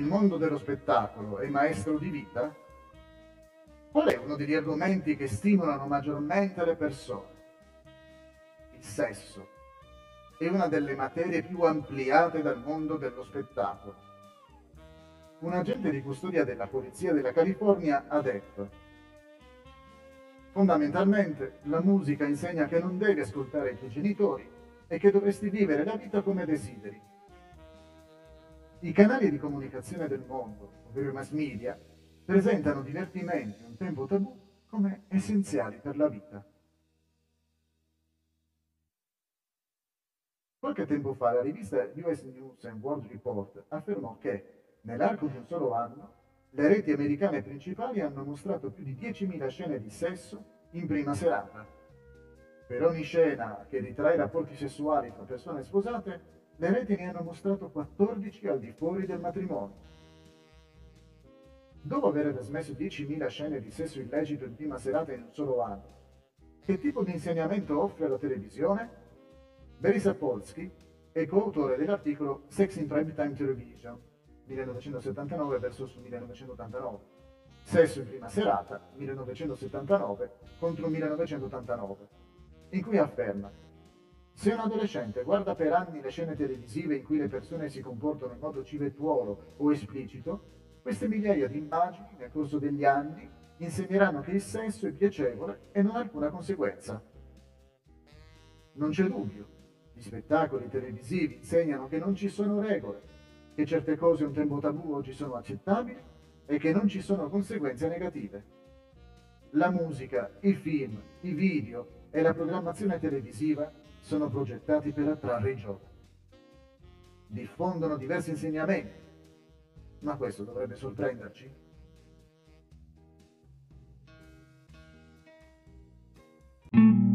mondo dello spettacolo è maestro di vita? Qual è uno degli argomenti che stimolano maggiormente le persone? Il sesso è una delle materie più ampliate dal mondo dello spettacolo. Un agente di custodia della Polizia della California ha detto Fondamentalmente la musica insegna che non devi ascoltare i tuoi genitori e che dovresti vivere la vita come desideri. I canali di comunicazione del mondo, ovvero i mass media, presentano divertimenti un tempo tabù come essenziali per la vita. Qualche tempo fa la rivista US News and World Report affermò che, nell'arco di un solo anno, le reti americane principali hanno mostrato più di 10.000 scene di sesso in prima serata. Per ogni scena che ritrae rapporti sessuali tra persone sposate, le reti ne hanno mostrato 14 al di fuori del matrimonio. Dopo aver trasmesso 10.000 scene di sesso illecito in prima serata in un solo anno, che tipo di insegnamento offre alla televisione? Barry Sapolsky è coautore dell'articolo Sex in Primetime Television 1979 versus 1989, Sesso in prima serata 1979 contro 1989, in cui afferma se un adolescente guarda per anni le scene televisive in cui le persone si comportano in modo civettuolo o esplicito, queste migliaia di immagini nel corso degli anni insegneranno che il sesso è piacevole e non ha alcuna conseguenza. Non c'è dubbio gli spettacoli televisivi insegnano che non ci sono regole, che certe cose un tempo tabù oggi sono accettabili e che non ci sono conseguenze negative. La musica, i film, i video e la programmazione televisiva sono progettati per attrarre i giovani. Diffondono diversi insegnamenti, ma questo dovrebbe sorprenderci? you